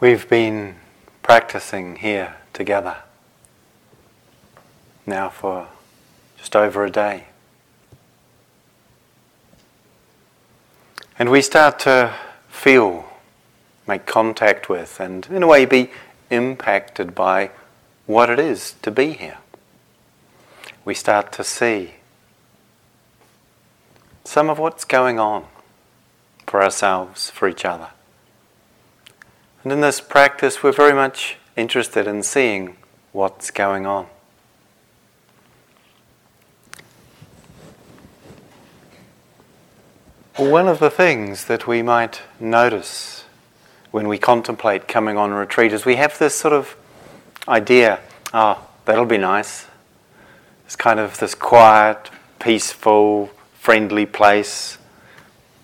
We've been practicing here together now for just over a day. And we start to feel, make contact with, and in a way be impacted by what it is to be here. We start to see some of what's going on for ourselves, for each other. And in this practice, we're very much interested in seeing what's going on. One of the things that we might notice when we contemplate coming on retreat is we have this sort of idea oh, that'll be nice. It's kind of this quiet, peaceful, friendly place,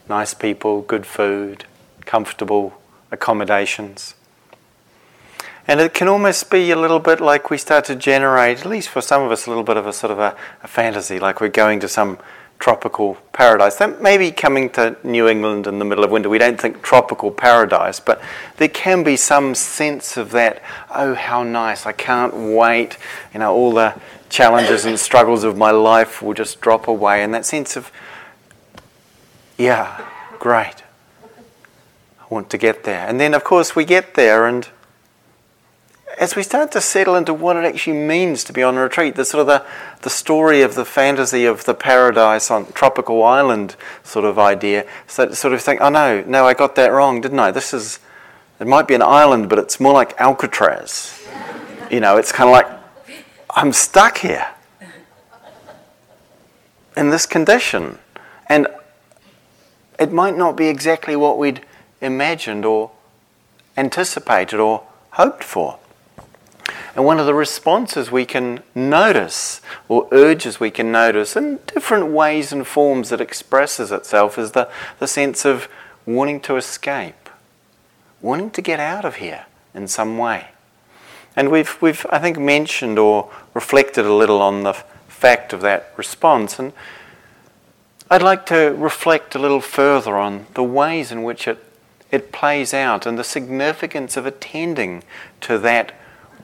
nice people, good food, comfortable accommodations. And it can almost be a little bit like we start to generate, at least for some of us, a little bit of a sort of a, a fantasy, like we're going to some tropical paradise. That may be coming to New England in the middle of winter. We don't think tropical paradise, but there can be some sense of that. Oh, how nice! I can't wait. You know, all the challenges and struggles of my life will just drop away, and that sense of, yeah, great. Want to get there. And then, of course, we get there, and as we start to settle into what it actually means to be on a retreat, the sort of the, the story of the fantasy of the paradise on tropical island sort of idea, so sort of think, oh no, no, I got that wrong, didn't I? This is, it might be an island, but it's more like Alcatraz. you know, it's kind of like, I'm stuck here in this condition. And it might not be exactly what we'd imagined or anticipated or hoped for. And one of the responses we can notice, or urges we can notice, in different ways and forms that expresses itself, is the, the sense of wanting to escape, wanting to get out of here in some way. And we've, we've I think, mentioned or reflected a little on the fact of that response. And I'd like to reflect a little further on the ways in which it, it plays out and the significance of attending to that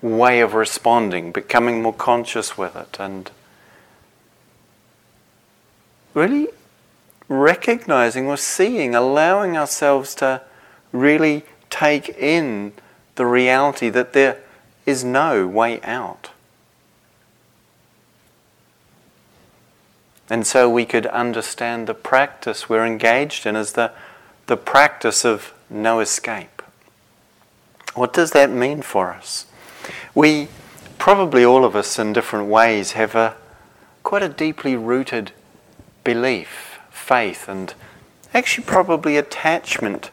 way of responding, becoming more conscious with it, and really recognizing or seeing, allowing ourselves to really take in the reality that there is no way out. And so we could understand the practice we're engaged in as the, the practice of no escape. What does that mean for us? We, probably all of us in different ways, have a quite a deeply rooted belief, faith, and actually probably attachment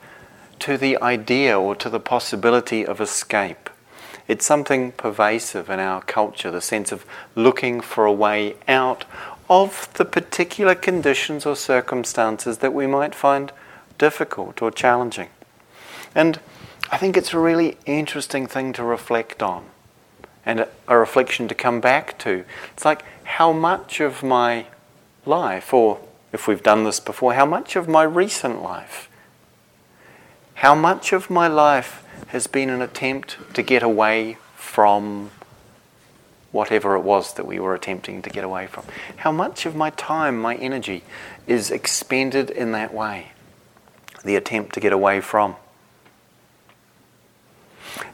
to the idea or to the possibility of escape. It's something pervasive in our culture, the sense of looking for a way out of the particular conditions or circumstances that we might find difficult or challenging. And I think it's a really interesting thing to reflect on and a, reflection to come back to. It's like how much of my life, or if we've done this before, how much of my recent life, how much of my life has been an attempt to get away from whatever it was that we were attempting to get away from. How much of my time, my energy, is expended in that way? The attempt to get away from.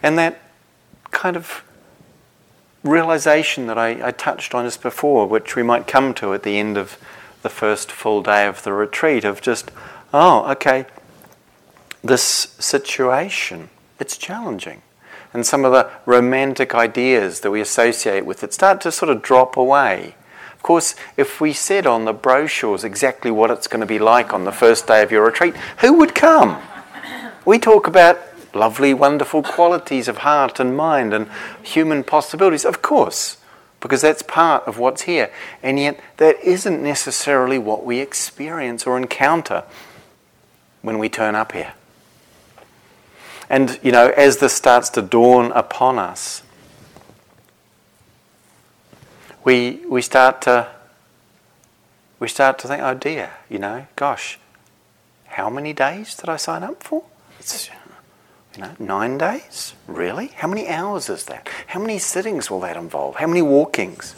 And that kind of realization that I, I, touched on just before, which we might come to at the end of the first full day of the retreat, of just, oh, okay, this situation, it's challenging. And some of the romantic ideas that we associate with it start to sort of drop away. Course, if we said on the brochures exactly what it's going to be like on the first day of your retreat, who would come? We talk about lovely, wonderful qualities of heart and mind and human possibilities, of course, because that's part of what's here. And yet, that isn't necessarily what we experience or encounter when we turn up here. And, you know, as this starts to dawn upon us, we, we start to we start to think, oh dear, you know, gosh, how many days did I sign up for? It's, You know, nine days? Really? How many hours is that? How many sittings will that involve? How many walkings?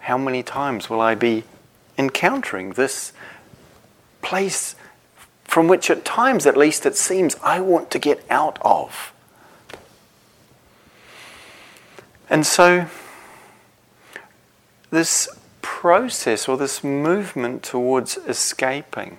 How many times will I be encountering this place from which, at times at least, it seems I want to get out of? And so, this process or this movement towards escaping,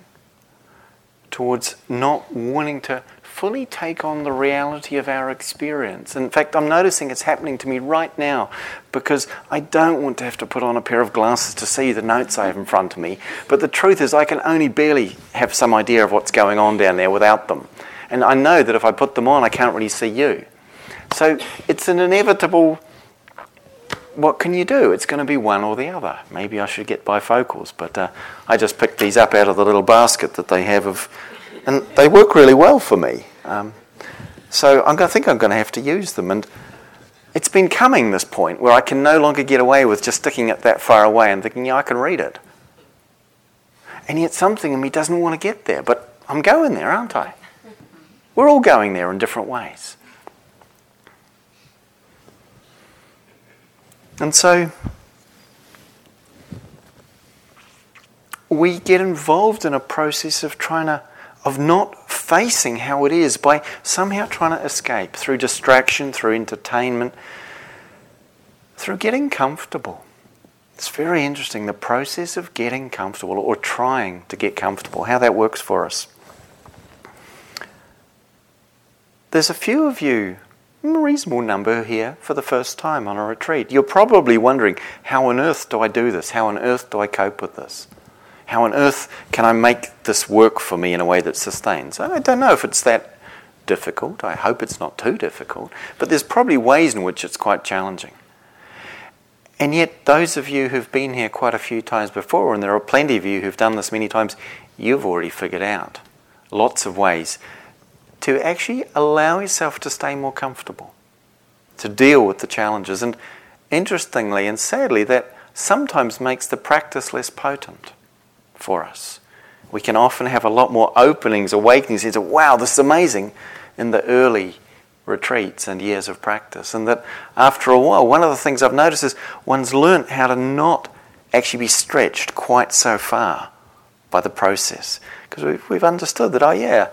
towards not wanting to fully take on the reality of our experience. In fact, I'm noticing it's happening to me right now because I don't want to have to put on a pair of glasses to see the notes I have in front of me. But the truth is, I can only barely have some idea of what's going on down there without them. And I know that if I put them on, I can't really see you. So it's an inevitable what can you do? It's going to be one or the other. Maybe I should get bifocals, but uh, I just picked these up out of the little basket that they have of, and they work really well for me. Um, so I'm going to think I'm going to have to use them, and it's been coming this point where I can no longer get away with just sticking it that far away and thinking, yeah, I can read it. And yet something in me doesn't want to get there, but I'm going there, aren't I? We're all going there in different ways. And so we get involved in a process of trying to of not facing how it is by somehow trying to escape through distraction, through entertainment, through getting comfortable. It's very interesting the process of getting comfortable or trying to get comfortable, how that works for us. There's a few of you reasonable number here for the first time on a retreat. You're probably wondering, how on earth do I do this? How on earth do I cope with this? How on earth can I make this work for me in a way that sustains? I don't know if it's that difficult. I hope it's not too difficult. But there's probably ways in which it's quite challenging. And yet, those of you who've been here quite a few times before, and there are plenty of you who've done this many times, you've already figured out lots of ways to actually allow yourself to stay more comfortable, to deal with the challenges. And interestingly and sadly, that sometimes makes the practice less potent for us. We can often have a lot more openings, awakenings into, wow, this is amazing, in the early retreats and years of practice. And that after a while, one of the things I've noticed is one's learnt how to not actually be stretched quite so far by the process. Because we've, we've understood that, oh, yeah,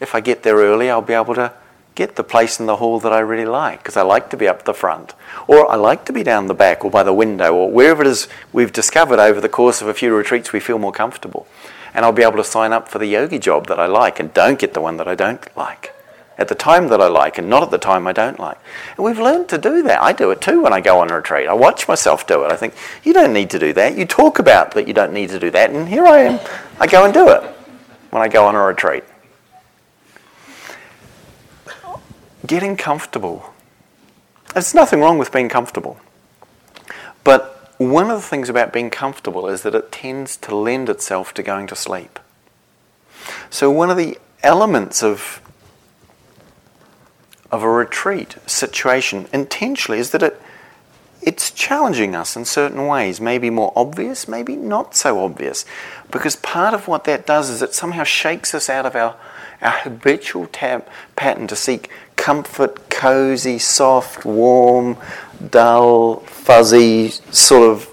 if I get there early, I'll be able to get the place in the hall that I really like because I like to be up the front, or I like to be down the back or by the window, or wherever it is we've discovered over the course of a few retreats we feel more comfortable. And I'll be able to sign up for the yogi job that I like and don't get the one that I don't like at the time that I like and not at the time I don't like. And we've learned to do that. I do it too when I go on a retreat. I watch myself do it. I think, you don't need to do that. You talk about that you don't need to do that, and here I am. I go and do it when I go on a retreat. Getting comfortable. There's nothing wrong with being comfortable. But one of the things about being comfortable is that it tends to lend itself to going to sleep. So, one of the elements of, of a retreat situation intentionally is that it, it's challenging us in certain ways, maybe more obvious, maybe not so obvious. Because part of what that does is it somehow shakes us out of our, our habitual tab, pattern to seek comfort, cozy, soft, warm, dull, fuzzy sort of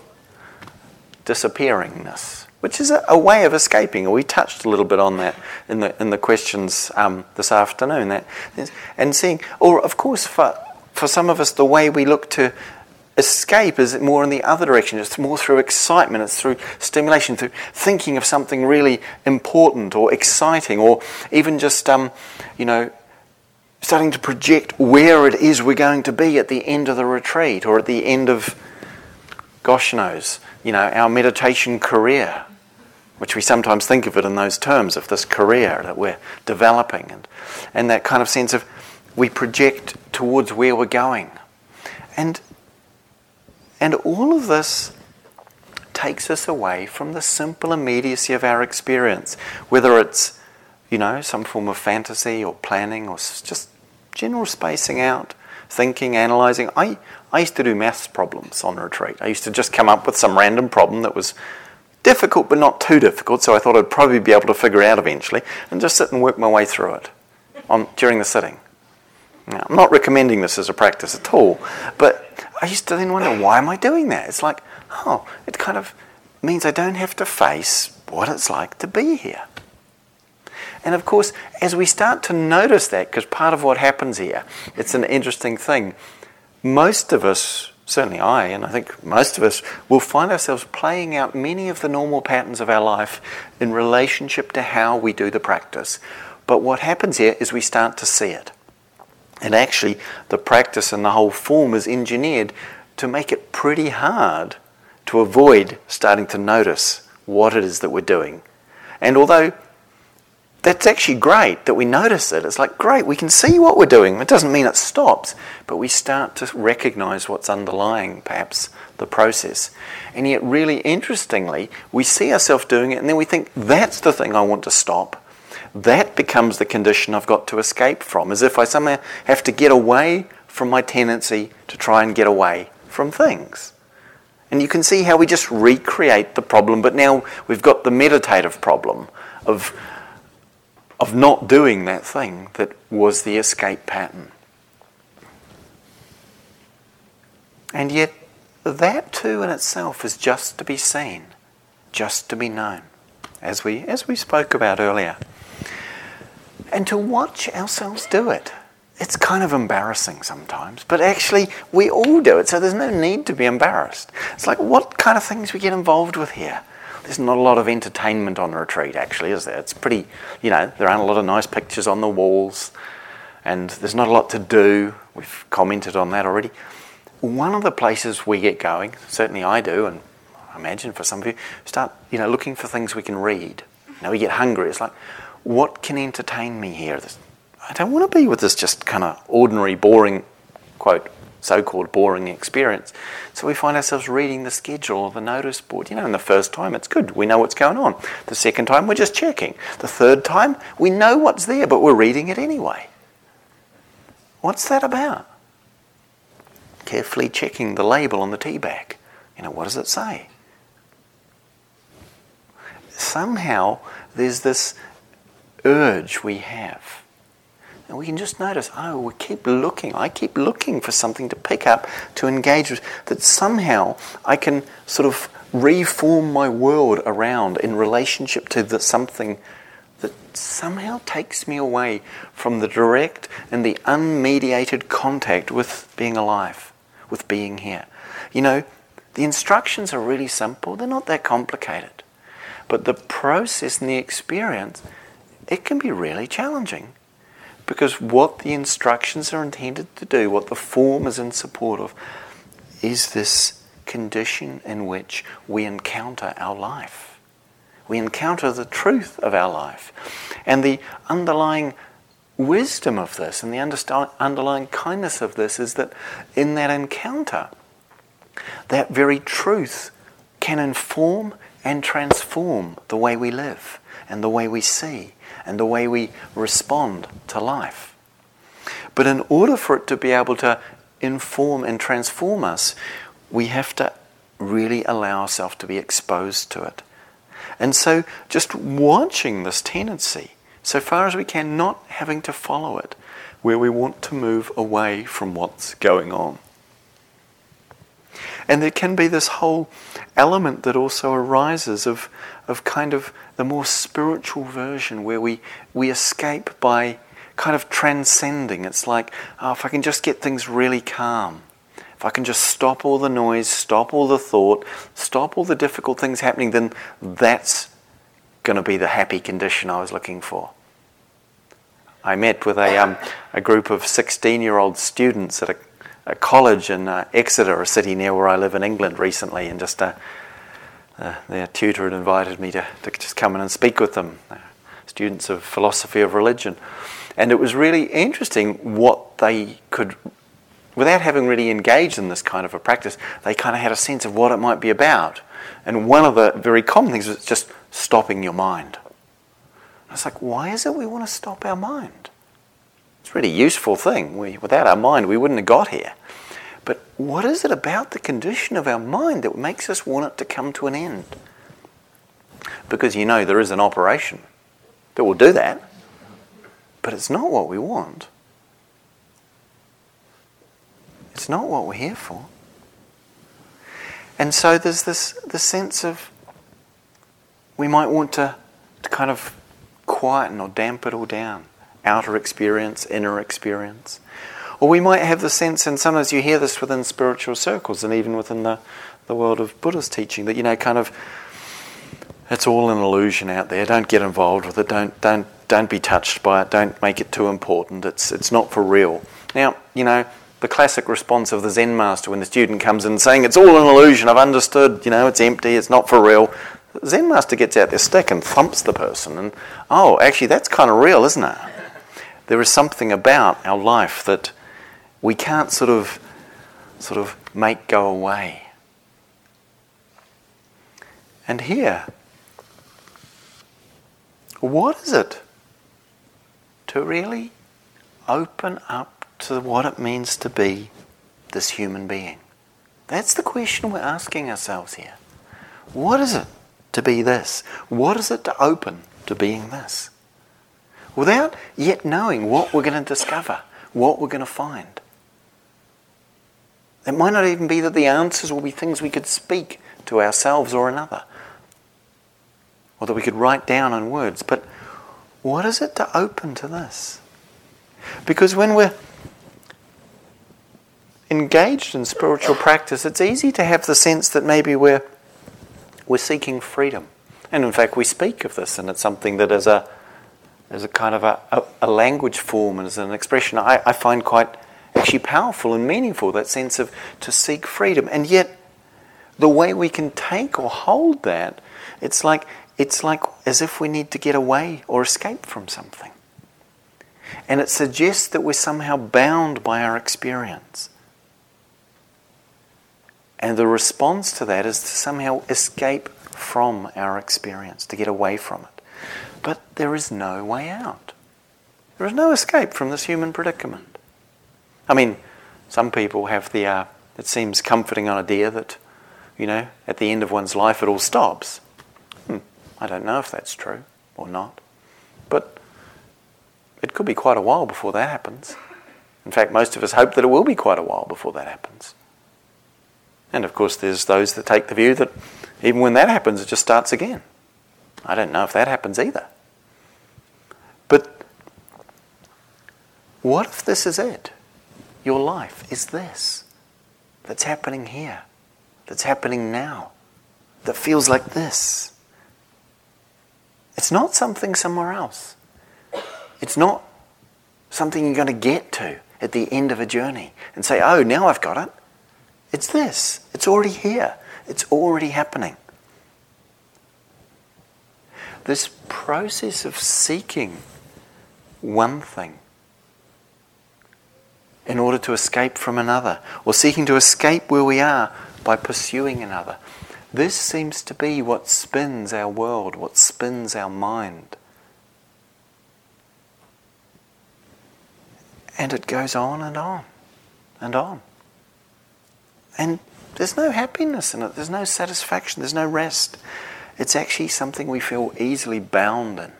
disappearingness, which is a, a way of escaping. We touched a little bit on that in the in the questions um, this afternoon. That and seeing, or of course, for for some of us, the way we look to escape is more in the other direction. It's more through excitement, it's through stimulation, through thinking of something really important or exciting, or even just, um, you know, starting to project where it is we're going to be at the end of the retreat or at the end of, gosh knows, you know, our meditation career, which we sometimes think of it in those terms of this career that we're developing and, and that kind of sense of we project towards where we're going. And, and all of this takes us away from the simple immediacy of our experience, whether it's you know, some form of fantasy or planning or just general spacing out, thinking, analysing. I, I used to do maths problems on retreat. I used to just come up with some random problem that was difficult but not too difficult, so I thought I'd probably be able to figure out eventually, and just sit and work my way through it on, during the sitting. Now, I'm not recommending this as a practice at all, but I used to then wonder, why am I doing that? It's like, oh, it kind of means I don't have to face what it's like to be here. And of course, as we start to notice that, because part of what happens here, it's an interesting thing. Most of us, certainly I, and I think most of us, will find ourselves playing out many of the normal patterns of our life in relationship to how we do the practice. But what happens here is we start to see it. And actually, the practice and the whole form is engineered to make it pretty hard to avoid starting to notice what it is that we're doing. And although that's actually great that we notice it, it's like, great, we can see what we're doing. It doesn't mean it stops, but we start to recognize what's underlying, perhaps, the process. And yet, really interestingly, we see ourselves doing it and then we think, that's the thing I want to stop. That becomes the condition I've got to escape from, as if I somehow have to get away from my tendency to try and get away from things. And you can see how we just recreate the problem, but now we've got the meditative problem of, of not doing that thing that was the escape pattern. And yet, that too in itself is just to be seen, just to be known, as we, as we spoke about earlier. And to watch ourselves do it it's kind of embarrassing sometimes, but actually we all do it, so there's no need to be embarrassed. It's like, what kind of things we get involved with here? There's not a lot of entertainment on retreat, actually, is there? It's pretty, you know, there aren't a lot of nice pictures on the walls, and there's not a lot to do. We've commented on that already. One of the places we get going, certainly I do, and I imagine for some of you, start, you know, looking for things we can read. Know, we get hungry. It's like, what can entertain me here? I don't want to be with this just kind of ordinary, boring, quote, so called boring experience. So we find ourselves reading the schedule or the notice board. You know, and the first time it's good, we know what's going on. The second time we're just checking. The third time we know what's there, but we're reading it anyway. What's that about? Carefully checking the label on the tea bag. You know, what does it say? Somehow there's this urge we have and we can just notice, oh, we keep looking. I keep looking for something to pick up, to engage with, that somehow I can sort of reform my world around in relationship to the, something that somehow takes me away from the direct and the unmediated contact with being alive, with being here. You know, the instructions are really simple, they're not that complicated. But the process and the experience, it can be really challenging. Because what the instructions are intended to do, what the form is in support of, is this condition in which we encounter our life. We encounter the truth of our life. And the underlying wisdom of this and the underlying kindness of this is that in that encounter, that very truth can inform and transform the way we live and the way we see and the way we respond to life. But in order for it to be able to inform and transform us, we have to really allow ourselves to be exposed to it. And so, just watching this tendency, so far as we can, not having to follow it, where we want to move away from what's going on. And there can be this whole element that also arises of, of kind of the more spiritual version where we, we escape by kind of transcending. It's like, oh, if I can just get things really calm, if I can just stop all the noise, stop all the thought, stop all the difficult things happening, then that's going to be the happy condition I was looking for. I met with a, um, a group of 16 year old students at a, a college in uh, Exeter, a city near where I live in England, recently, and just uh, uh, their tutor had invited me to, to just come in and speak with them, uh, students of philosophy of religion. And it was really interesting what they could, without having really engaged in this kind of a practice, they kind of had a sense of what it might be about. And one of the very common things was just stopping your mind. I was like, why is it we want to stop our mind? It's a really useful thing. We, without our mind, we wouldn't have got here. But what is it about the condition of our mind that makes us want it to come to an end? Because you know there is an operation that will do that, but it's not what we want. It's not what we're here for. And so there's this, this sense of we might want to, to kind of quieten or damp it all down. Outer experience, inner experience. Or we might have the sense, and sometimes you hear this within spiritual circles and even within the, the world of Buddhist teaching, that, you know, kind of, it's all an illusion out there. Don't get involved with it. Don't, don't, don't be touched by it. Don't make it too important. It's, it's not for real. Now, you know, the classic response of the Zen master when the student comes in saying, It's all an illusion, I've understood, you know, it's empty, it's not for real. The Zen master gets out their stick and thumps the person, and oh, actually, that's kind of real, isn't it? There is something about our life that we can't sort of, sort of make go away. And here, what is it to really open up to what it means to be this human being? That's the question we're asking ourselves here. What is it to be this? What is it to open to being this? Without yet knowing what we're going to discover, what we're going to find. It might not even be that the answers will be things we could speak to ourselves or another, or that we could write down in words, but what is it to open to this? Because when we're engaged in spiritual practice, it's easy to have the sense that maybe we're, we're seeking freedom. And in fact, we speak of this, and it's something that is a, is a kind of a, a, a language form and as an expression I, I find quite actually powerful and meaningful, that sense of to seek freedom. And yet, the way we can take or hold that, it's like, it's like as if we need to get away or escape from something. And it suggests that we're somehow bound by our experience. And the response to that is to somehow escape from our experience, to get away from it. But there is no way out. There is no escape from this human predicament. I mean, some people have the, uh, it seems comforting idea that, you know, at the end of one's life it all stops. Hmm, I don't know if that's true or not. But it could be quite a while before that happens. In fact, most of us hope that it will be quite a while before that happens. And of course, there's those that take the view that even when that happens, it just starts again. I don't know if that happens either. What if this is it? Your life is this that's happening here, that's happening now, that feels like this. It's not something somewhere else. It's not something you're going to get to at the end of a journey and say, oh, now I've got it. It's this. It's already here. It's already happening. This process of seeking one thing in order to escape from another, or seeking to escape where we are by pursuing another. This seems to be what spins our world, what spins our mind. And it goes on and on and on. And there's no happiness in it, there's no satisfaction, there's no rest. It's actually something we feel easily bound in.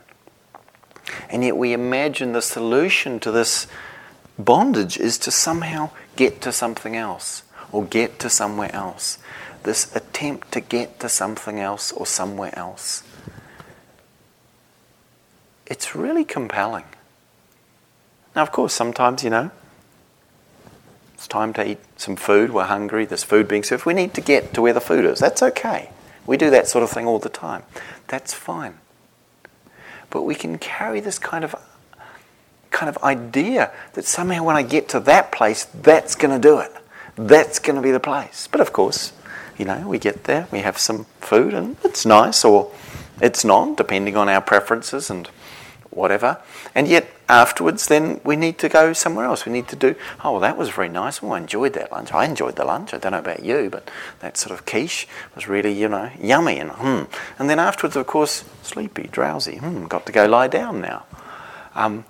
And yet we imagine the solution to this bondage is to somehow get to something else or get to somewhere else. This attempt to get to something else or somewhere else. It's really compelling. Now, of course, sometimes, you know, it's time to eat some food. We're hungry. There's food being served. We need to get to where the food is. That's okay. We do that sort of thing all the time. That's fine. But we can carry this kind of kind of idea that somehow when I get to that place, that's going to do it. That's going to be the place. But of course, you know, we get there, we have some food, and it's nice or it's not, depending on our preferences and whatever. And yet, afterwards, then we need to go somewhere else. We need to do, oh, well, that was very nice. Oh, I enjoyed that lunch. I enjoyed the lunch. I don't know about you, but that sort of quiche was really, you know, yummy and hmm. And then afterwards, of course, sleepy, drowsy. Hmm, got to go lie down now. Um,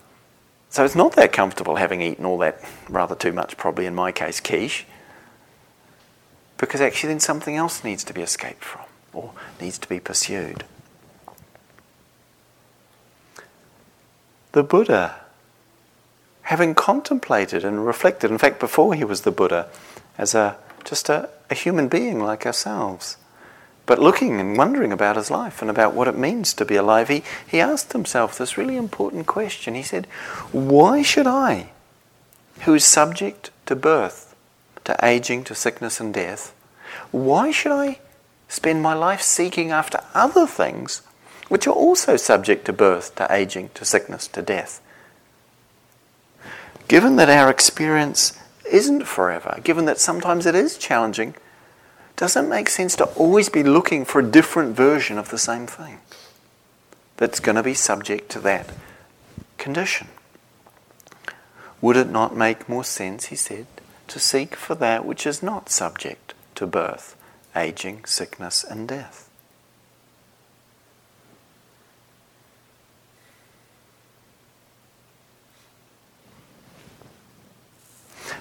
so it's not that comfortable having eaten all that, rather too much, probably in my case, quiche. Because actually, then something else needs to be escaped from or needs to be pursued. The Buddha having contemplated and reflected, in fact, before he was the Buddha, as a just a, a human being like ourselves, but looking and wondering about his life and about what it means to be alive, he, he asked himself this really important question. He said, Why should I, who is subject to birth, to aging, to sickness and death, why should I spend my life seeking after other things which are also subject to birth, to aging, to sickness, to death? Given that our experience isn't forever, given that sometimes it is challenging, doesn't it make sense to always be looking for a different version of the same thing that's going to be subject to that condition? Would it not make more sense, he said, to seek for that which is not subject to birth, aging, sickness, and death?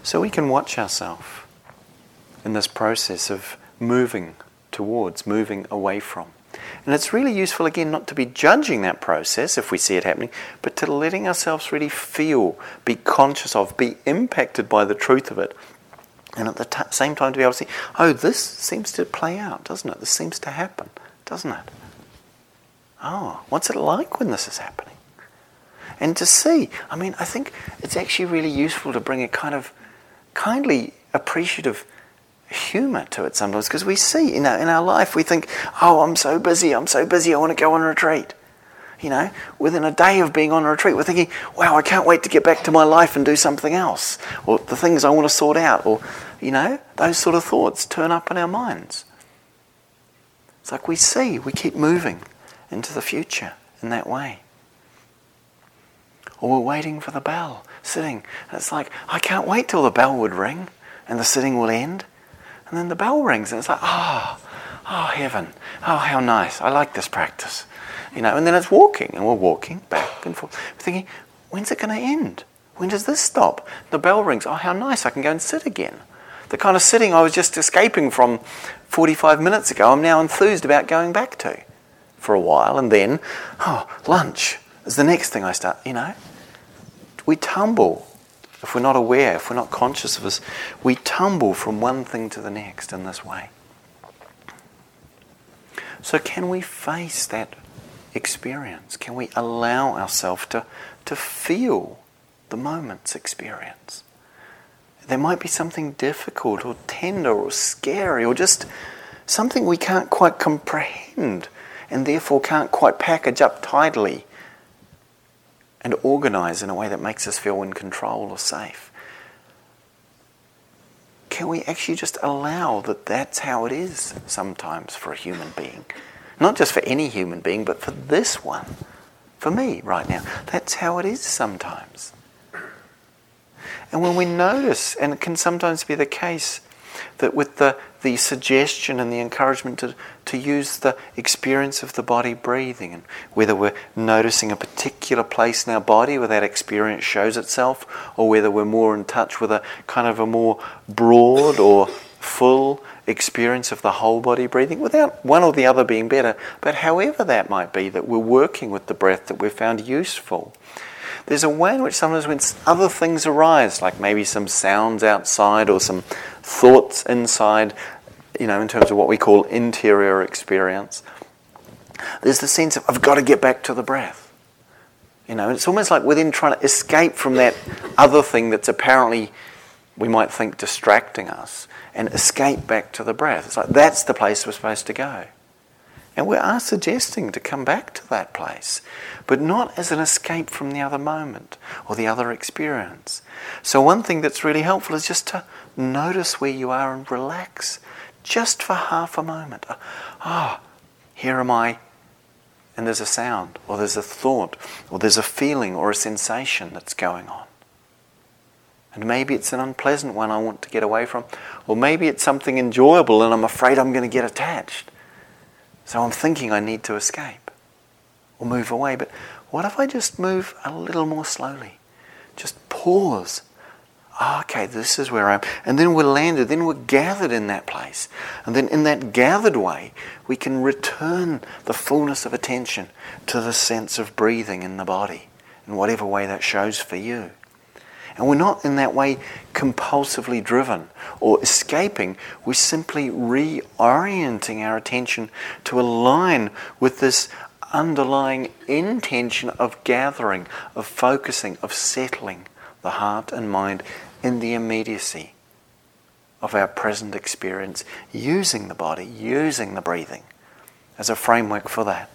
So we can watch ourselves in this process of moving towards, moving away from. And it's really useful, again, not to be judging that process if we see it happening, but to letting ourselves really feel, be conscious of, be impacted by the truth of it. And at the t- same time, to be able to see, oh, this seems to play out, doesn't it? This seems to happen, doesn't it? Oh, what's it like when this is happening? And to see, I mean, I think it's actually really useful to bring a kind of kindly appreciative humor to it sometimes because we see, you know, in our life, we think, oh, I'm so busy, I'm so busy, I want to go on a retreat. You know, within a day of being on a retreat, we're thinking, wow, I can't wait to get back to my life and do something else, or the things I want to sort out, or, you know, those sort of thoughts turn up in our minds. It's like we see, we keep moving into the future in that way. Or we're waiting for the bell, sitting, and it's like, I can't wait till the bell would ring and the sitting will end. And then the bell rings, and it's like, ah, oh, oh, heaven. Oh, how nice. I like this practice. You know, and then it's walking, and we're walking back and forth. We're thinking, when's it going to end? When does this stop? The bell rings. Oh, how nice. I can go and sit again. The kind of sitting I was just escaping from 45 minutes ago, I'm now enthused about going back to for a while. And then, oh, lunch is the next thing I start, you know. We tumble if we're not aware, if we're not conscious of this, we tumble from one thing to the next in this way. So, can we face that experience? Can we allow ourselves to, to feel the moment's experience? There might be something difficult or tender or scary or just something we can't quite comprehend and therefore can't quite package up tidily and organize in a way that makes us feel in control or safe? Can we actually just allow that that's how it is sometimes for a human being? Not just for any human being, but for this one, for me right now. That's how it is sometimes. And when we notice, and it can sometimes be the case, that with the, the suggestion and the encouragement to, to use the experience of the body breathing, and whether we're noticing a particular place in our body where that experience shows itself, or whether we're more in touch with a kind of a more broad or full experience of the whole body breathing, without one or the other being better, but however that might be, that we're working with the breath that we've found useful. There's a way in which sometimes when other things arise, like maybe some sounds outside or some thoughts inside, you know, in terms of what we call interior experience, there's the sense of, I've got to get back to the breath. You know, it's almost like we're then trying to escape from that other thing that's apparently, we might think, distracting us and escape back to the breath. It's like that's the place we're supposed to go. And we are suggesting to come back to that place, but not as an escape from the other moment or the other experience. So, one thing that's really helpful is just to notice where you are and relax just for half a moment. Ah, oh, here am I, and there's a sound, or there's a thought, or there's a feeling or a sensation that's going on. And maybe it's an unpleasant one I want to get away from, or maybe it's something enjoyable and I'm afraid I'm going to get attached. So I'm thinking I need to escape or move away. But what if I just move a little more slowly? Just pause. Okay, this is where I am. And then we're landed, then we're gathered in that place. And then in that gathered way, we can return the fullness of attention to the sense of breathing in the body, in whatever way that shows for you. And we're not in that way compulsively driven or escaping. We're simply reorienting our attention to align with this underlying intention of gathering, of focusing, of settling the heart and mind in the immediacy of our present experience, using the body, using the breathing as a framework for that.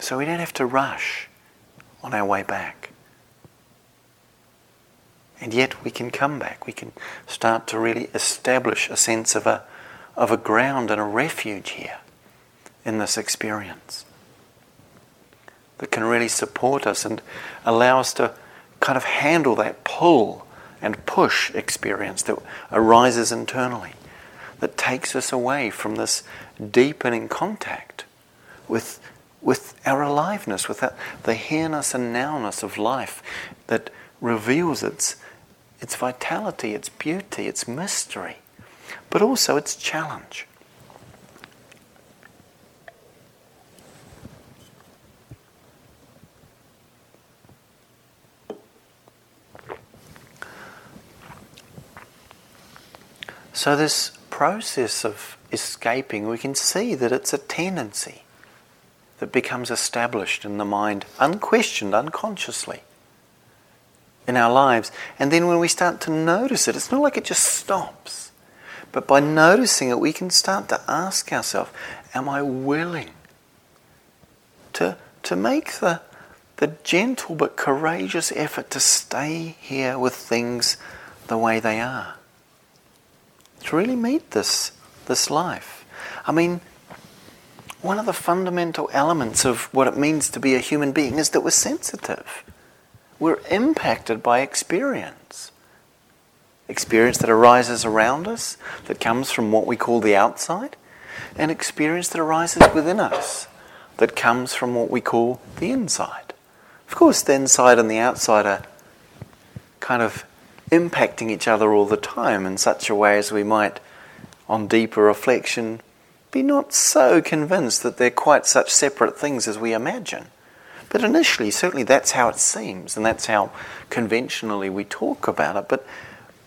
So we don't have to rush on our way back. And yet we can come back. We can start to really establish a sense of a, of a ground and a refuge here in this experience that can really support us and allow us to kind of handle that pull and push experience that arises internally, that takes us away from this deepening contact with, with our aliveness, with that, the here-ness and nowness of life that reveals its, its vitality, its beauty, its mystery, but also its challenge. So, this process of escaping, we can see that it's a tendency that becomes established in the mind, unquestioned, unconsciously in our lives. And then when we start to notice it, it's not like it just stops. But by noticing it, we can start to ask ourselves, Am I willing to, to make the, the gentle but courageous effort to stay here with things the way they are? To really meet this, this life. I mean, one of the fundamental elements of what it means to be a human being is that we're sensitive. We're impacted by experience. Experience that arises around us, that comes from what we call the outside, and experience that arises within us, that comes from what we call the inside. Of course, the inside and the outside are kind of impacting each other all the time in such a way as we might, on deeper reflection, be not so convinced that they're quite such separate things as we imagine. But initially, certainly that's how it seems, and that's how conventionally we talk about it. But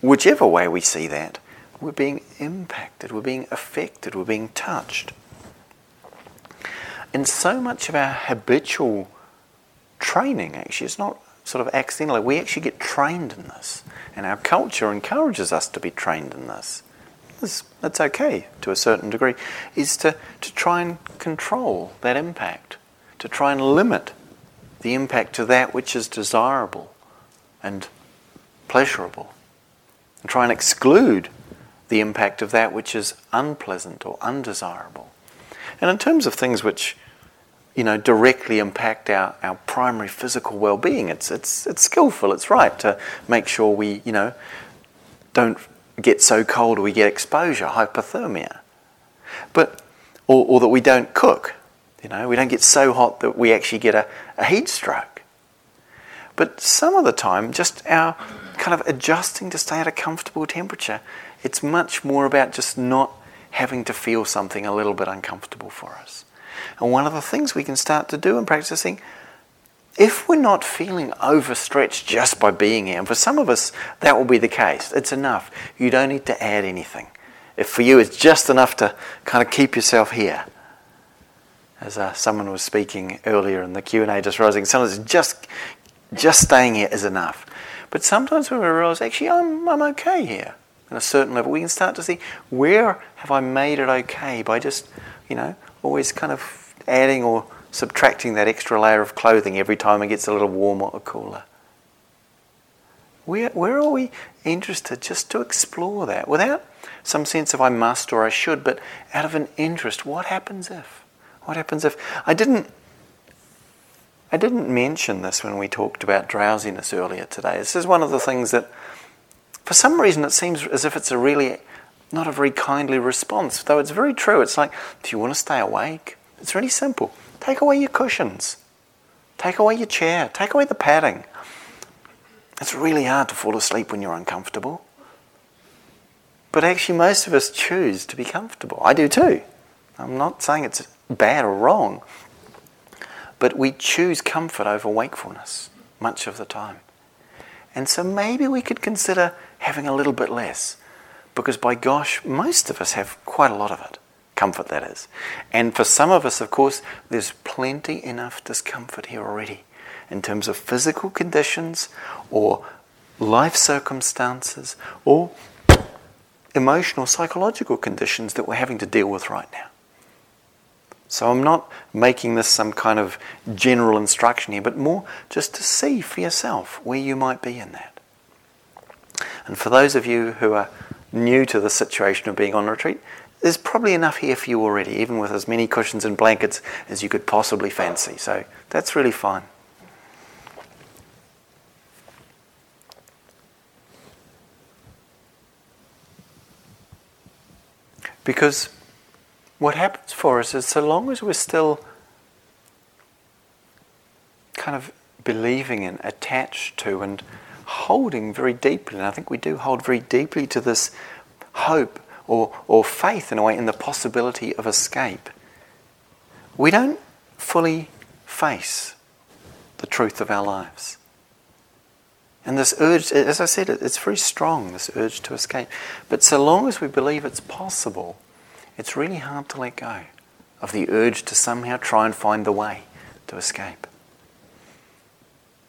whichever way we see that, we're being impacted, we're being affected, we're being touched. And so much of our habitual training, actually, is not sort of accidentally. We actually get trained in this, and our culture encourages us to be trained in this. That's okay to a certain degree, is to, to try and control that impact, to try and limit the impact to that which is desirable and pleasurable, and try and exclude the impact of that which is unpleasant or undesirable. And in terms of things which you know, directly impact our, our primary physical well-being. It's, it's, it's skillful, it's right to make sure we, you know, don't get so cold we get exposure, hypothermia. But, or, or that we don't cook, you know, we don't get so hot that we actually get a, a heat stroke. But some of the time, just our kind of adjusting to stay at a comfortable temperature, it's much more about just not having to feel something a little bit uncomfortable for us. And one of the things we can start to do in practicing, if we're not feeling overstretched just by being here, and for some of us that will be the case, it's enough. You don't need to add anything. If for you it's just enough to kind of keep yourself here, as uh, someone was speaking earlier in the Q and A, just rising, sometimes just just staying here is enough. But sometimes when we realize, actually, I'm I'm okay here at a certain level, we can start to see where have I made it okay by just, you know, always kind of adding or subtracting that extra layer of clothing every time it gets a little warmer or cooler. Where, where are we interested just to explore that without some sense of I must or I should, but out of an interest? What happens if? What happens if? I didn't. I didn't mention this when we talked about drowsiness earlier today. This is one of the things that, for some reason, it seems as if it's a really not a very kindly response, though it's very true. It's like, do you want to stay awake? It's really simple. Take away your cushions. Take away your chair. Take away the padding. It's really hard to fall asleep when you're uncomfortable. But actually, most of us choose to be comfortable. I do too. I'm not saying it's bad or wrong. but we choose comfort over wakefulness much of the time. And so maybe we could consider having a little bit less, because by gosh, most of us have quite a lot of it. Comfort, that is. And for some of us, of course, there's plenty enough discomfort here already in terms of physical conditions or life circumstances or emotional, psychological conditions that we're having to deal with right now. So I'm not making this some kind of general instruction here, but more just to see for yourself where you might be in that. And for those of you who are new to the situation of being on retreat, there's probably enough here for you already, even with as many cushions and blankets as you could possibly fancy. So that's really fine. Because what happens for us is so long as we're still kind of believing in, attached to, and holding very deeply, and I think we do hold very deeply to this hope or, or faith in a way in the possibility of escape, we don't fully face the truth of our lives. And this urge, as I said, it's very strong, this urge to escape. But so long as we believe it's possible, it's really hard to let go of the urge to somehow try and find the way to escape.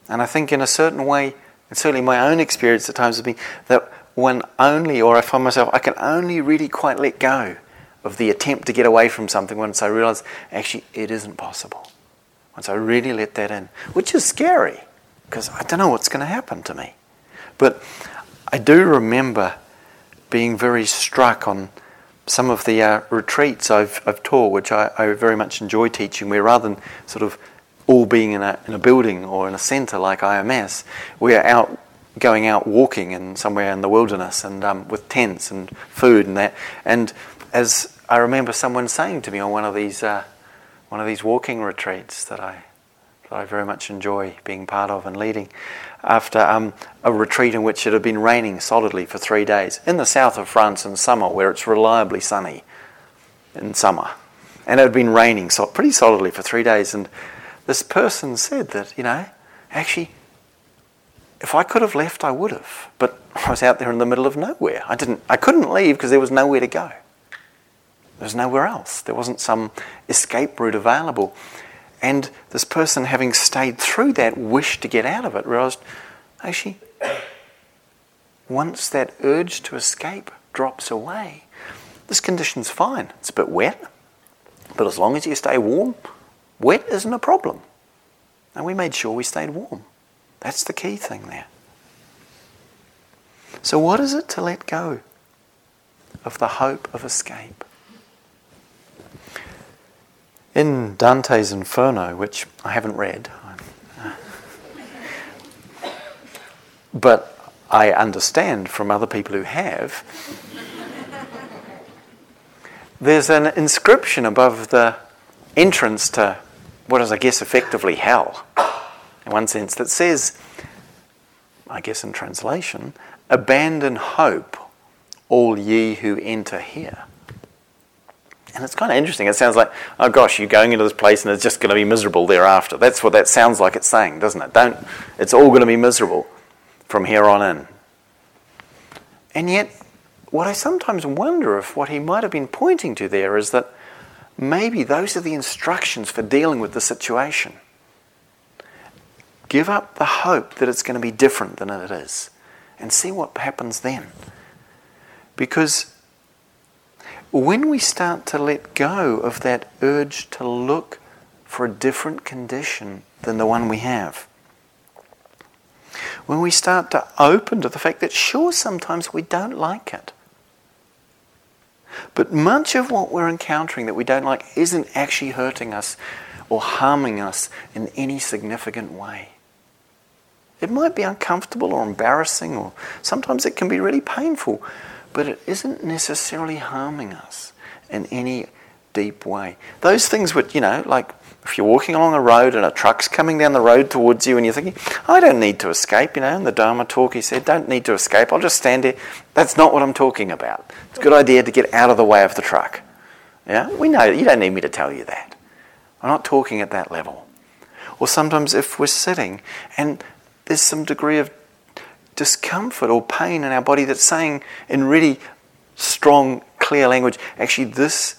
And I think, in a certain way, and certainly my own experience at times has been that when only, or I find myself, I can only really quite let go of the attempt to get away from something once I realize actually it isn't possible. Once I really let that in, which is scary because I don't know what's going to happen to me. But I do remember being very struck on some of the uh, retreats I've, I've taught, which I, I, very much enjoy teaching, where rather than sort of all being in a, in a building or in a centre like IMS, we are out going out walking in somewhere in the wilderness and um, with tents and food and that. And as I remember someone saying to me on one of these uh, one of these walking retreats that I that I very much enjoy being part of and leading, after um, a retreat in which it had been raining solidly for three days in the south of France in summer, where it's reliably sunny in summer, and it had been raining so pretty solidly for three days. And this person said that you know, actually, if I could have left, I would have, but I was out there in the middle of nowhere. I didn't, I couldn't leave because there was nowhere to go. There was nowhere else. There wasn't some escape route available. And this person, having stayed through that, wished to get out of it, realized actually, once that urge to escape drops away, this condition's fine. It's a bit wet, but as long as you stay warm, wet isn't a problem. And we made sure we stayed warm. That's the key thing there. So, what is it to let go of the hope of escape? In Dante's Inferno, which I haven't read, but I understand from other people who have, there's an inscription above the entrance to what is, I guess, effectively hell, in one sense, that says, I guess in translation, abandon hope, all ye who enter here. And it's kind of interesting. It sounds like, oh gosh, you're going into this place and it's just going to be miserable thereafter. That's what that sounds like it's saying, doesn't it? Don't, it's all going to be miserable from here on in. And yet, what I sometimes wonder if what he might have been pointing to there is that maybe those are the instructions for dealing with the situation. Give up the hope that it's going to be different than it is and see what happens then. Because when we start to let go of that urge to look for a different condition than the one we have, when we start to open to the fact that sure, sometimes we don't like it, but much of what we're encountering that we don't like isn't actually hurting us or harming us in any significant way. It might be uncomfortable or embarrassing, or sometimes it can be really painful, but it isn't necessarily harming us in any deep way. Those things would, you know, like if you're walking along a road and a truck's coming down the road towards you and you're thinking, I don't need to escape, you know, in the Dharma talk he said, don't need to escape, I'll just stand here. That's not what I'm talking about. It's a good idea to get out of the way of the truck. Yeah, we know, you don't need me to tell you that. I'm not talking at that level. or sometimes if we're sitting and there's some degree of discomfort or pain in our body that's saying in really strong, clear language, actually, this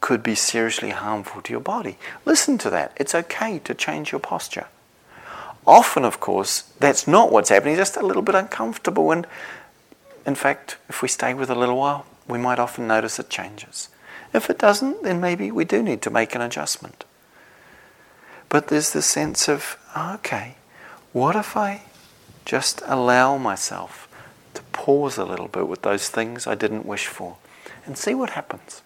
could be seriously harmful to your body. Listen to that. It's okay to change your posture. Often, of course, that's not what's happening, just a little bit uncomfortable. And in fact, if we stay with a little while, we might often notice it changes. If it doesn't, then maybe we do need to make an adjustment. But there's the sense of, ah, okay, what if I just allow myself to pause a little bit with those things I didn't wish for and see what happens?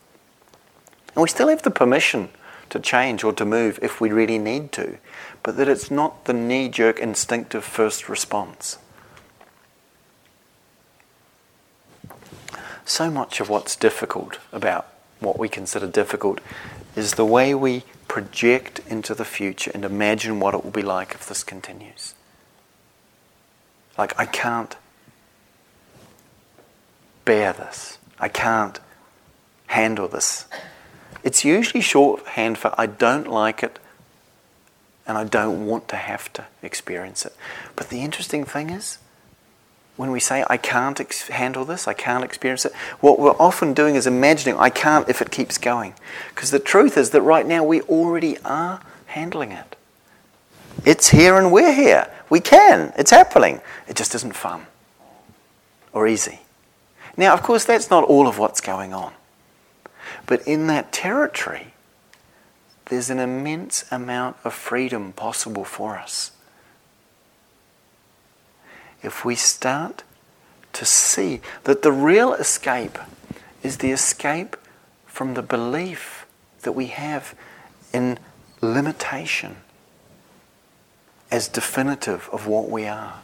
And we still have the permission to change or to move if we really need to, but that it's not the knee jerk instinctive first response. So much of what's difficult about what we consider difficult is the way we project into the future and imagine what it will be like if this continues. Like, I can't bear this. I can't handle this. It's usually shorthand for I don't like it and I don't want to have to experience it. But the interesting thing is, when we say I can't ex- handle this, I can't experience it, what we're often doing is imagining I can't if it keeps going. Because the truth is that right now we already are handling it. It's here and we're here. We can. It's happening. It just isn't fun or easy. Now, of course, that's not all of what's going on. But in that territory, there's an immense amount of freedom possible for us. If we start to see that the real escape is the escape from the belief that we have in limitation as definitive of what we are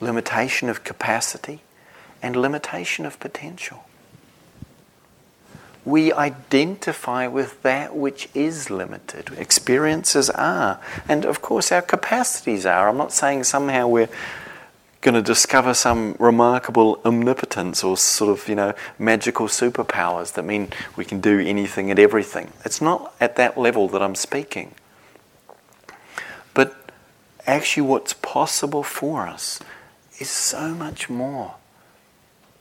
limitation of capacity and limitation of potential. We identify with that which is limited. Experiences are. And of course, our capacities are. I'm not saying somehow we're going to discover some remarkable omnipotence or sort of, you know, magical superpowers that mean we can do anything and everything. It's not at that level that I'm speaking. Actually, what's possible for us is so much more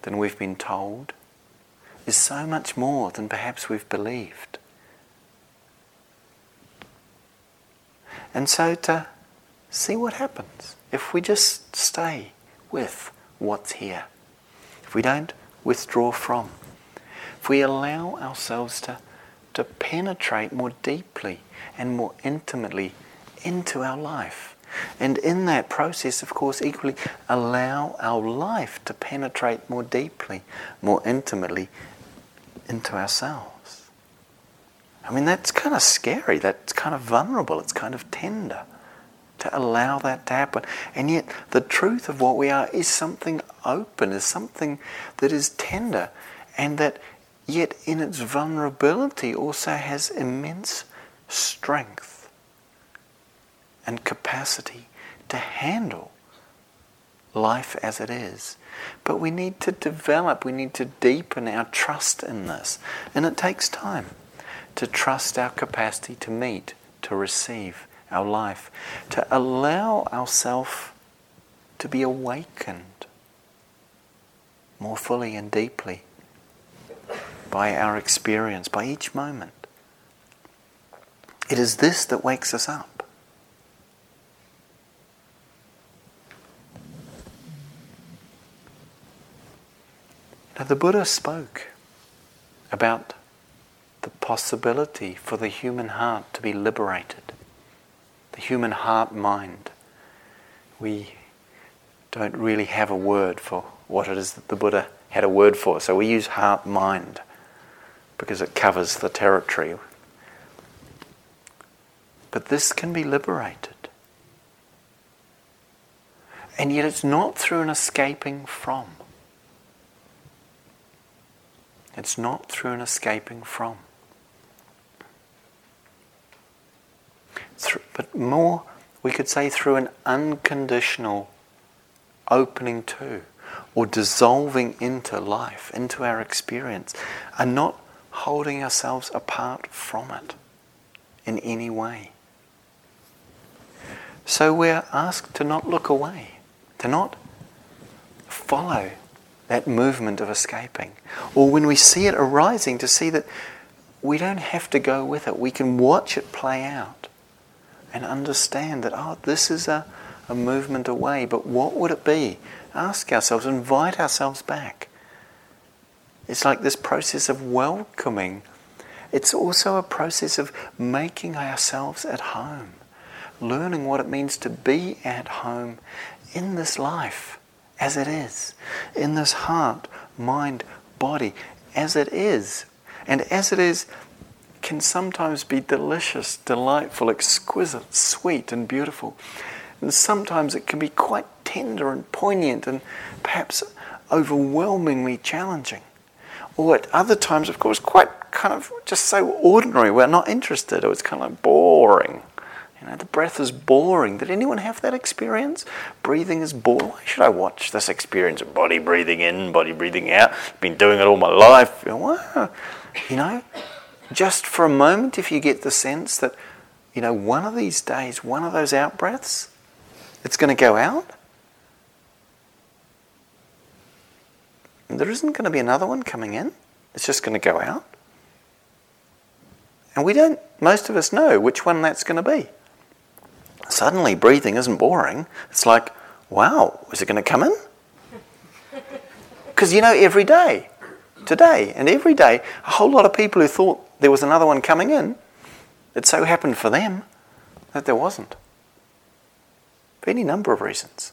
than we've been told, is so much more than perhaps we've believed. And so to see what happens if we just stay with what's here, if we don't withdraw from, if we allow ourselves to, to penetrate more deeply and more intimately into our life. And in that process, of course, equally allow our life to penetrate more deeply, more intimately into ourselves. I mean, that's kind of scary. That's kind of vulnerable. It's kind of tender to allow that to happen. And yet, the truth of what we are is something open, is something that is tender, and that yet in its vulnerability also has immense strength and capacity to handle life as it is. But we need to develop, we need to deepen our trust in this. And it takes time to trust our capacity to meet, to receive, our life, to allow ourselves to be awakened more fully and deeply by our experience, by each moment. It is this that wakes us up. Now, the Buddha spoke about the possibility for the human heart to be liberated the human heart mind. We don't really have a word for what it is that the Buddha had a word for, so we use heart mind because it covers the territory. But this can be liberated. And yet it's not through an escaping from. It's not through an escaping from. but more, we could say, through an unconditional opening to or dissolving into life, into our experience, and not holding ourselves apart from it in any way. So we're asked to not look away, to not follow that movement of escaping. Or when we see it arising, to see that we don't have to go with it. We can watch it play out and understand that, oh, this is a, a movement away, but what would it be? Ask ourselves, invite ourselves back. It's like this process of welcoming. It's also a process of making ourselves at home, learning what it means to be at home in this life as it is, in this heart, mind, body, as it is. And as it is, can sometimes be delicious, delightful, exquisite, sweet, and beautiful. And sometimes it can be quite tender and poignant and perhaps overwhelmingly challenging. Or at other times, of course, quite kind of just so ordinary, we're not interested, or it's kind of boring. You know, the breath is boring. Did anyone have that experience? Breathing is boring. Why should I watch this experience of body breathing in, body breathing out? I've been doing it all my life. You know, just for a moment, if you get the sense that, you know, one of these days, one of those out breaths, it's going to go out. And there isn't going to be another one coming in. It's just going to go out. And we don't, most of us know which one that's going to be. Suddenly, breathing isn't boring. It's like, wow, is it going to come in? Because you know, every day, today and every day, a whole lot of people who thought there was another one coming in, it so happened for them that there wasn't. For any number of reasons.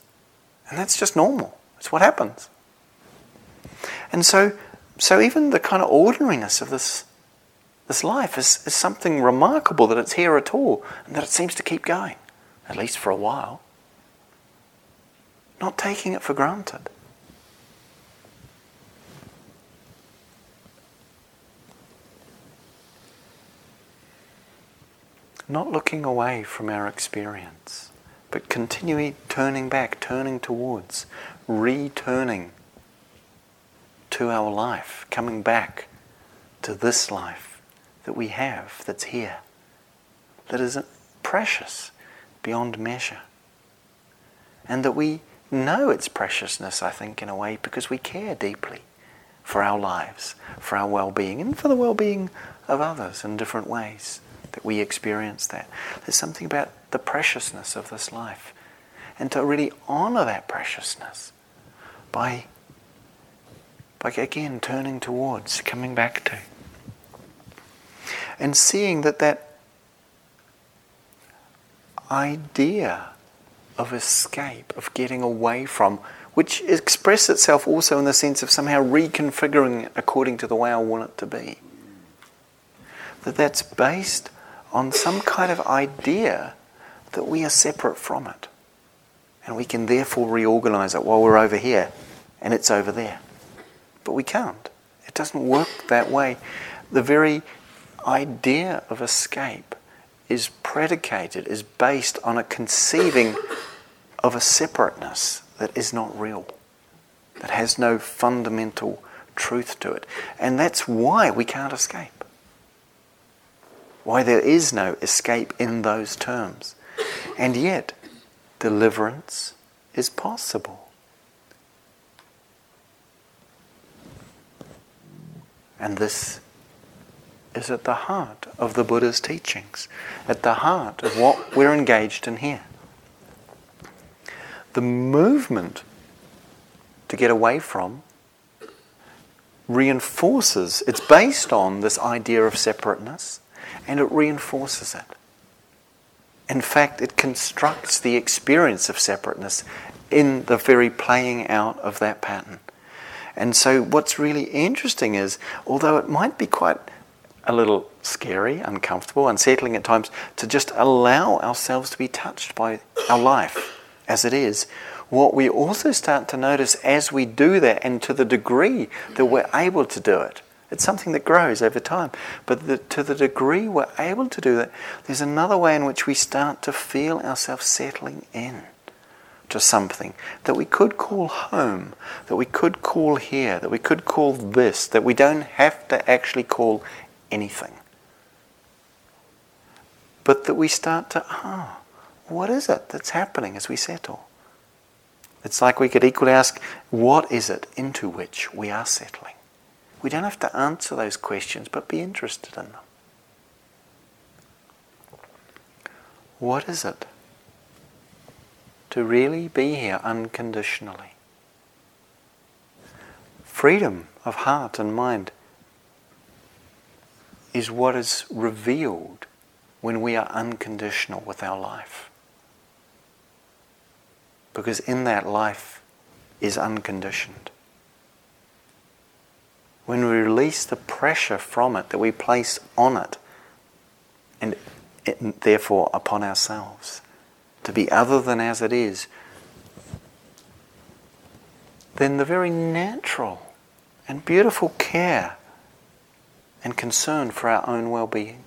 And that's just normal. It's what happens. And so, so even the kind of ordinariness of this, this life is, is something remarkable that it's here at all and that it seems to keep going, at least for a while. Not taking it for granted. Not looking away from our experience, but continually turning back, turning towards, returning to our life, coming back to this life that we have that's here, that is precious beyond measure. And that we know its preciousness, I think, in a way, because we care deeply for our lives, for our well being, and for the well being of others in different ways that we experience that. There's something about the preciousness of this life. And to really honor that preciousness by, by again turning towards, coming back to. And seeing that that idea of escape, of getting away from, which expresses itself also in the sense of somehow reconfiguring it according to the way I want it to be. That that's based on some kind of idea that we are separate from it. And we can therefore reorganize it while we're over here and it's over there. But we can't. It doesn't work that way. The very idea of escape is predicated, is based on a conceiving of a separateness that is not real, that has no fundamental truth to it. And that's why we can't escape why there is no escape in those terms. And yet, deliverance is possible. And this is at the heart of the Buddha's teachings, at the heart of what we're engaged in here. The movement to get away from reinforces, it's based on this idea of separateness and it reinforces it. In fact, it constructs the experience of separateness in the very playing out of that pattern. And so, what's really interesting is, although it might be quite a little scary, uncomfortable, unsettling at times, to just allow ourselves to be touched by our life as it is, what we also start to notice as we do that, and to the degree that we're able to do it, it's something that grows over time. But the, to the degree we're able to do that, there's another way in which we start to feel ourselves settling in to something that we could call home, that we could call here, that we could call this, that we don't have to actually call anything. But that we start to, ah, what is it that's happening as we settle? It's like we could equally ask, what is it into which we are settling? We don't have to answer those questions, but be interested in them. What is it to really be here unconditionally? Freedom of heart and mind is what is revealed when we are unconditional with our life. Because in that life is unconditioned. When we release the pressure from it that we place on it, and it, therefore upon ourselves, to be other than as it is, then the very natural and beautiful care and concern for our own well being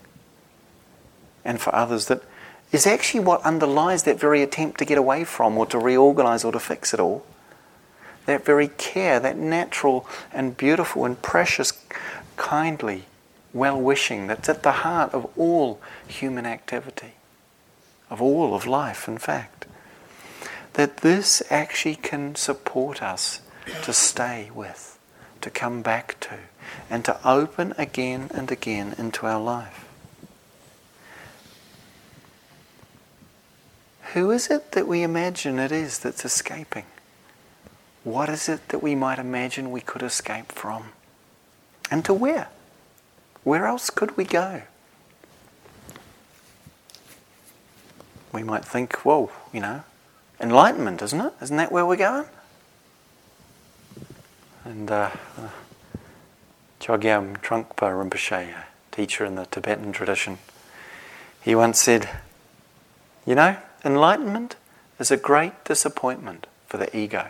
and for others that is actually what underlies that very attempt to get away from or to reorganize or to fix it all. That very care, that natural and beautiful and precious, kindly well wishing that's at the heart of all human activity, of all of life, in fact. That this actually can support us to stay with to come back to and to open again and again into our life. Who is it that we imagine it is that's escaping? What is it that we might imagine we could escape from? And to where? Where else could we go? We might think, whoa, you know, enlightenment, isn't it? Isn't that where we're going? And uh, Chogyam Trungpa Rinpoche, a teacher in the Tibetan tradition, he once said, You know, enlightenment is a great disappointment for the ego.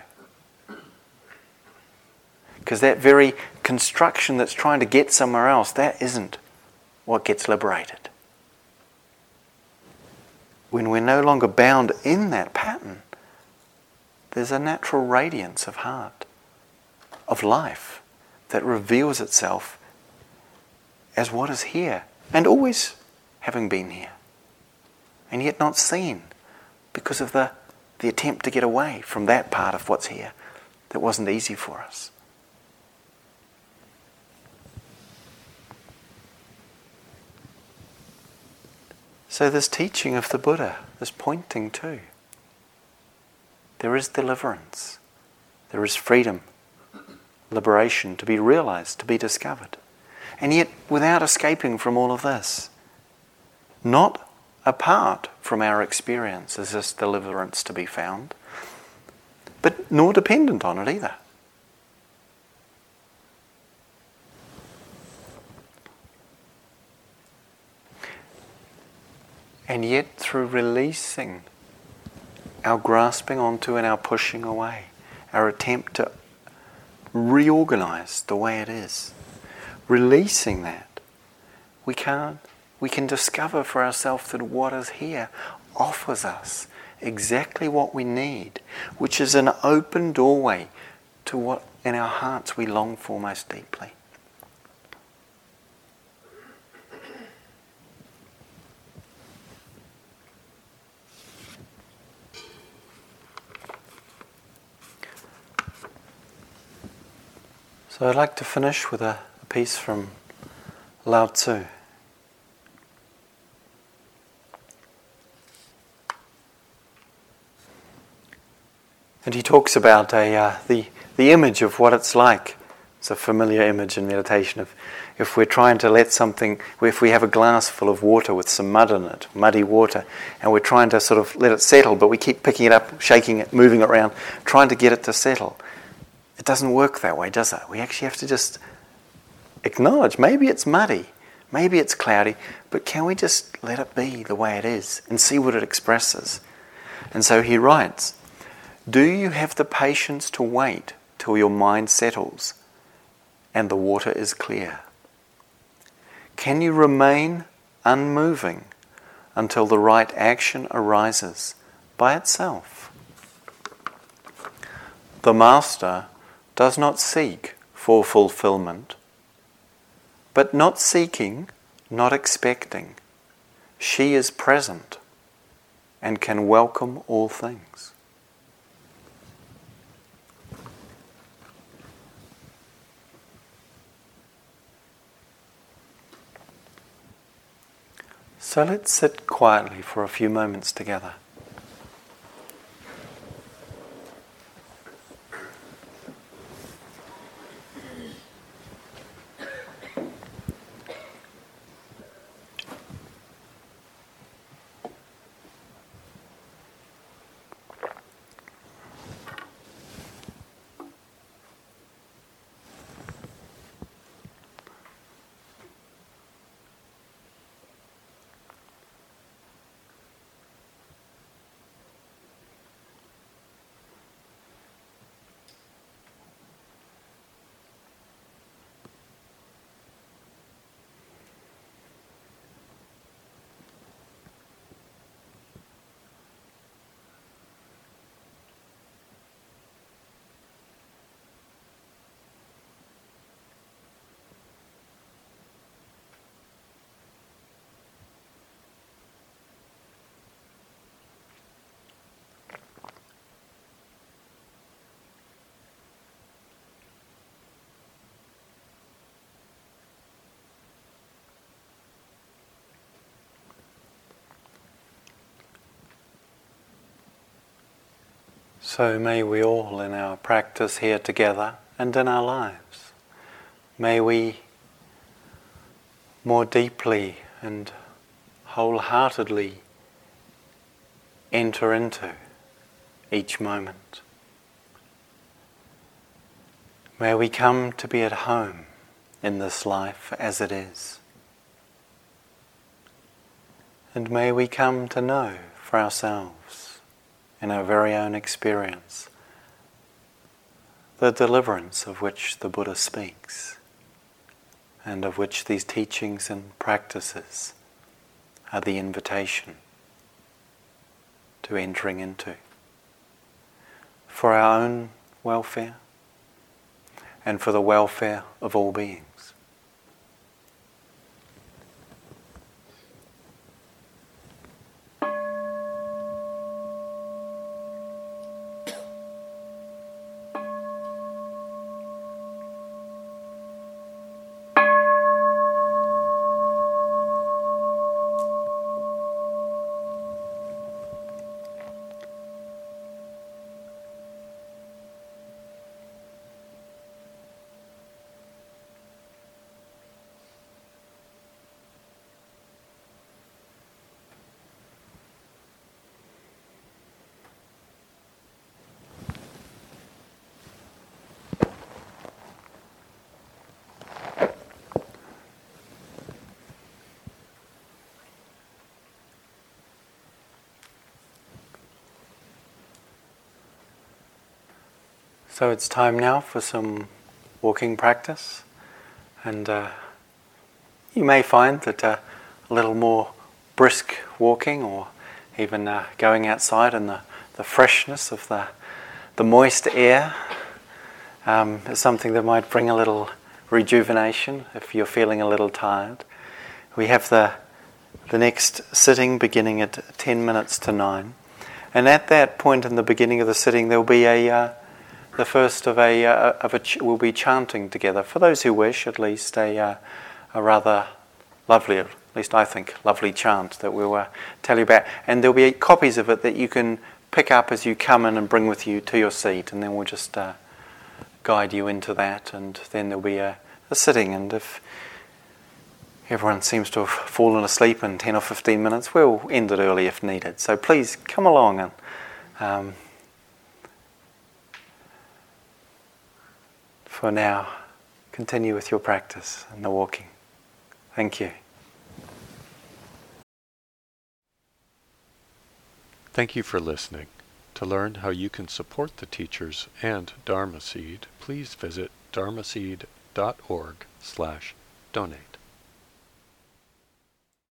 Because that very construction that's trying to get somewhere else, that isn't what gets liberated. When we're no longer bound in that pattern, there's a natural radiance of heart of life that reveals itself as what is here and always having been here and yet not seen because of the, the attempt to get away from that part of what's here that wasn't easy for us. So, this teaching of the Buddha is pointing to. There is deliverance, there is freedom liberation to be realized, to be discovered. And yet, without escaping from all of this, not apart from our experience is this deliverance to be found, but nor dependent on it either. And yet, through releasing our grasping onto and our pushing away, our attempt to reorganize the way it is. Releasing that, we can we can discover for ourselves that what is here offers us exactly what we need, which is an open doorway to what in our hearts we long for most deeply. So I'd like to finish with a, a piece from Lao Tzu. And he talks about a, uh, the, the image of what it's like. It's a familiar image in meditation of if we're trying to let something, if we have a glass full of water with some mud in it, muddy water, and we're trying to sort of let it settle, but we keep picking it up, shaking it, moving it around, trying to get it to settle. It doesn't work that way, does it? We actually have to just acknowledge maybe it's muddy, maybe it's cloudy, but can we just let it be the way it is and see what it expresses? And so he writes Do you have the patience to wait till your mind settles and the water is clear? Can you remain unmoving until the right action arises by itself? The Master does not seek for fulfillment, but not seeking, not expecting. She is present and can welcome all things. So let's sit quietly for a few moments together. So may we all in our practice here together and in our lives, may we more deeply and wholeheartedly enter into each moment. May we come to be at home in this life as it is. And may we come to know for ourselves in our very own experience, the deliverance of which the Buddha speaks, and of which these teachings and practices are the invitation to entering into, for our own welfare and for the welfare of all beings. So it's time now for some walking practice, and uh, you may find that uh, a little more brisk walking or even uh, going outside in the, the freshness of the, the moist air um, is something that might bring a little rejuvenation if you're feeling a little tired. We have the, the next sitting beginning at 10 minutes to 9. And at that point in the beginning of the sitting, there will be a, uh, the first of a, uh, of a ch- we'll be chanting together. For those who wish, at least, a, uh, a rather lovely, at least I think, lovely chant that we'll uh, tell you about. And there'll be copies of it that you can pick up as you come in and bring with you to your seat, and then we'll just uh, guide you into that. And then there'll be a, a sitting, and if everyone seems to have fallen asleep in 10 or 15 minutes, we'll end it early if needed. So please come along and um, for now, continue with your practice and the walking. Thank you. Thank you for listening. To learn how you can support the teachers and Dharma Seed, please visit dharmaseed.org slash donate.